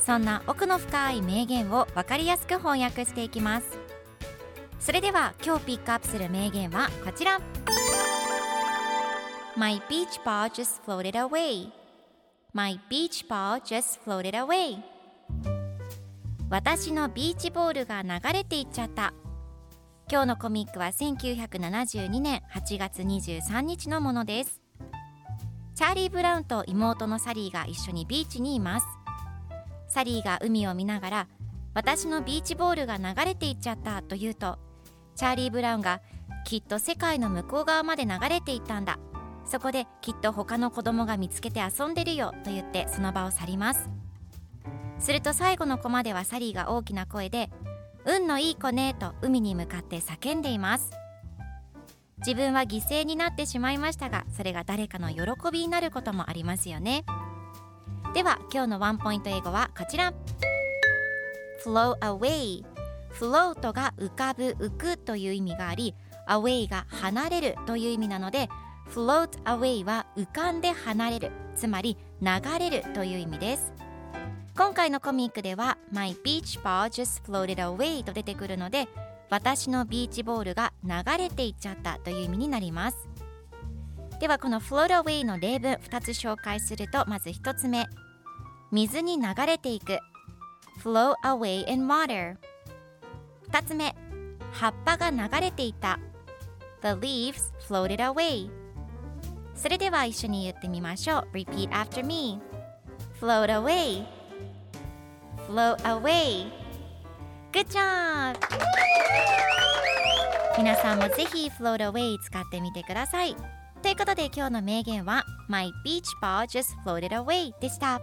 そんな奥の深い名言を分かりやすく翻訳していきます。それでは今日ピックアップする名言はこちら。My beach ball just floated away. My beach ball just floated away. 私のビーチボールが流れていっちゃった。今日のコミックは1972年8月23日のものです。チャーリー・ブラウンと妹のサリーが一緒にビーチにいます。サリーが海を見ながら私のビーチボールが流れていっちゃったと言うとチャーリー・ブラウンがきっと世界の向こう側まで流れていったんだ。そこできっと他の子供が見つけて遊んでるよと言ってその場を去ります。すると最後のコマではサリーが大きな声で「運のいい子ね」と海に向かって叫んでいます。自分は犠牲になってしまいましたがそれが誰かの喜びになることもありますよね。では今日のワンポイント英語はこちら。Flow away float が浮かぶ浮くという意味があり away が離れるという意味なので float away は浮かんで離れる。つまり流れるという意味です。今回のコミックでは My beach ball just floated away と出てくるので私のビーチボールが流れていっちゃったという意味になります。ではこの float away の例文2つ紹介するとまず1つ目水に流れていく flow away in water 2つ目葉っぱが流れていた The leaves floated away それでは一緒に言ってみましょう Repeat after me float away flow away Good job! 皆さんもぜひ float away 使ってみてくださいということで今日の名言は「マイビーチパー ball just floated away」でした。